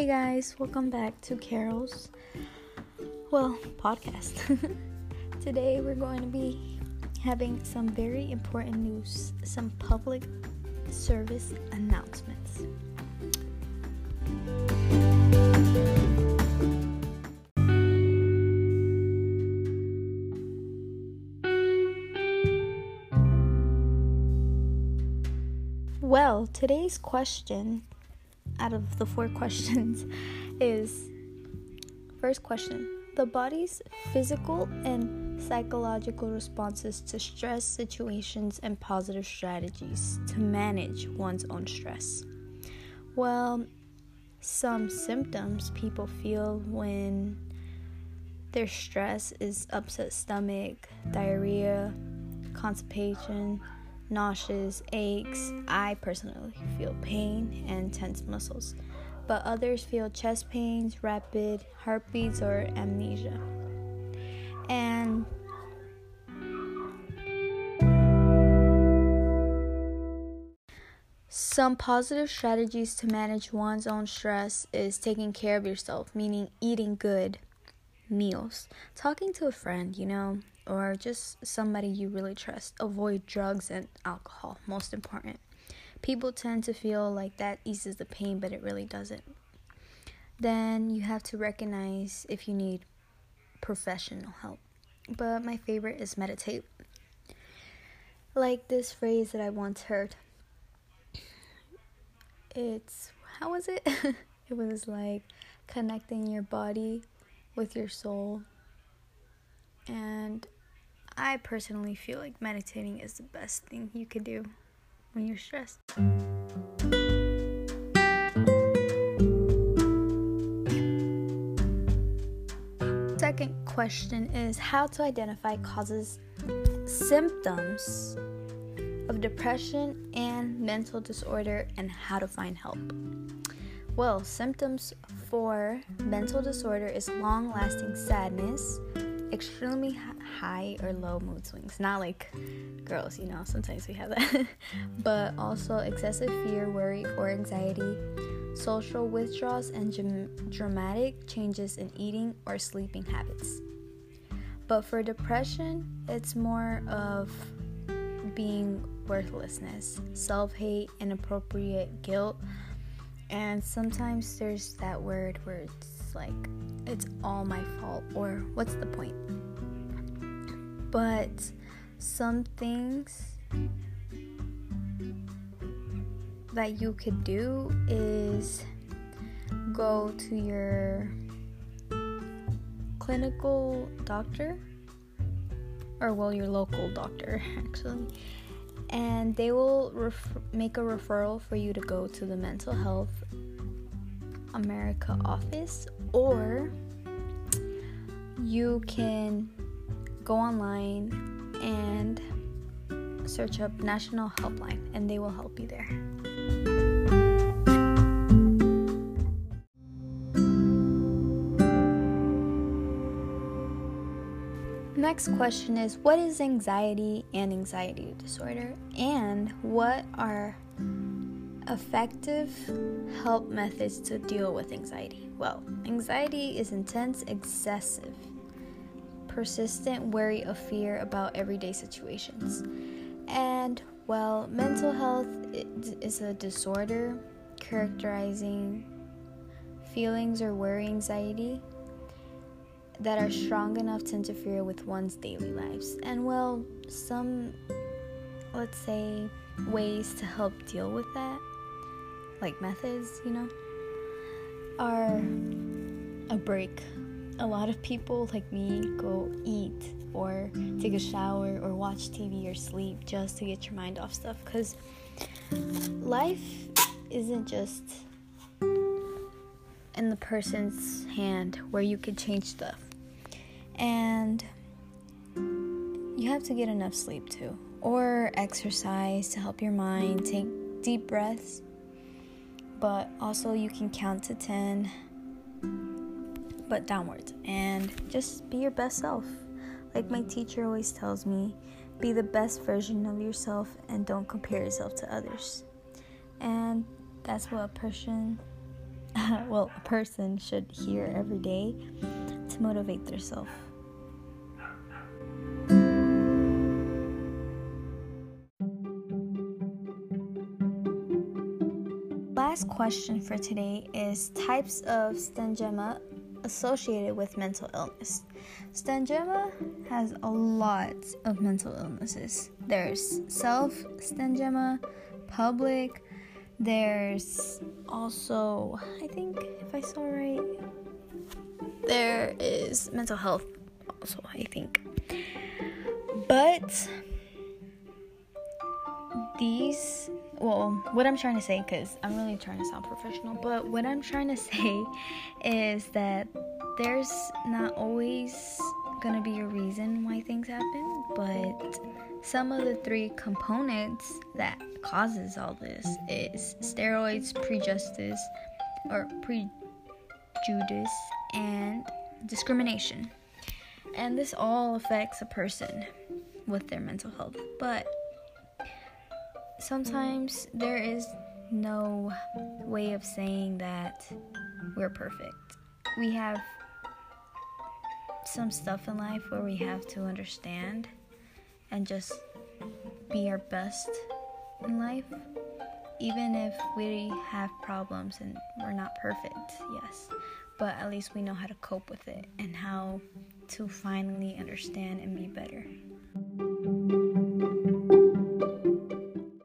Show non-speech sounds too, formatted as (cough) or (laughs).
Hey guys, welcome back to Carol's well podcast. (laughs) Today we're going to be having some very important news, some public service announcements. Well, today's question out of the four (laughs) questions is first question the body's physical and psychological responses to stress situations and positive strategies to manage one's own stress. Well, some symptoms people feel when their stress is upset stomach, diarrhea, constipation, nauseous, aches. I personally feel pain and tense muscles, but others feel chest pains, rapid heartbeats, or amnesia. And Some positive strategies to manage one's own stress is taking care of yourself, meaning eating good meals, talking to a friend, you know, or just somebody you really trust. Avoid drugs and alcohol, most important. People tend to feel like that eases the pain, but it really doesn't. Then you have to recognize if you need professional help. But my favorite is meditate. Like this phrase that I once heard. It's, how was it? (laughs) it was like connecting your body with your soul. And I personally feel like meditating is the best thing you could do when you're stressed. Second question is how to identify causes, symptoms of depression and mental disorder, and how to find help. Well, symptoms for mental disorder is long lasting sadness, extremely high or low mood swings. Not like girls, you know, sometimes we have that. (laughs) but also excessive fear, worry, or anxiety, social withdrawals, and dramatic changes in eating or sleeping habits. But for depression, it's more of being worthlessness, self hate, inappropriate guilt, and sometimes there's that word where it's like, it's all my fault, or what's the point? But some things that you could do is go to your clinical doctor, or well, your local doctor (laughs) actually, and they will ref- make a referral for you to go to the mental health America office, or you can go online and search up National Helpline, and they will help you there. Next question is What is anxiety and anxiety disorder? And what are effective help methods to deal with anxiety? Well, anxiety is intense, excessive, persistent worry or fear about everyday situations. And well, mental health is a disorder characterizing feelings or worry anxiety that are strong enough to interfere with one's daily lives. And well, some, let's say, ways to help deal with that, like methods, you know, are a break. A lot of people, like me, go eat or take a shower or watch TV or sleep just to get your mind off stuff because life isn't just in the person's hand where you can change stuff and you have to get enough sleep too, or exercise to help your mind, take deep breaths. But also, you can count to 10, but downwards, and just be your best self. Like my teacher always tells me, be the best version of yourself and don't compare yourself to others. And that's what a person (laughs) well, a person should hear every day to motivate themselves. Last question for today is types of stengema associated with mental illness. Stengema has a lot of mental illnesses. There's self stengema, public, there's also, I think, if I saw right, there is mental health, also, I think. But these, well, what I'm trying to say, because I'm really trying to sound professional, but what I'm trying to (laughs) say is that there's not always gonna be a reason why things happen, but some of the three components that causes all this is steroids, prejudice, or prejudice, and discrimination. And this all affects a person with their mental health. But sometimes there is no way of saying that we're perfect. We have some stuff in life where we have to understand and just be our best in life, even if we have problems and we're not perfect, yes, but at least we know how to cope with it and how to finally understand and be better.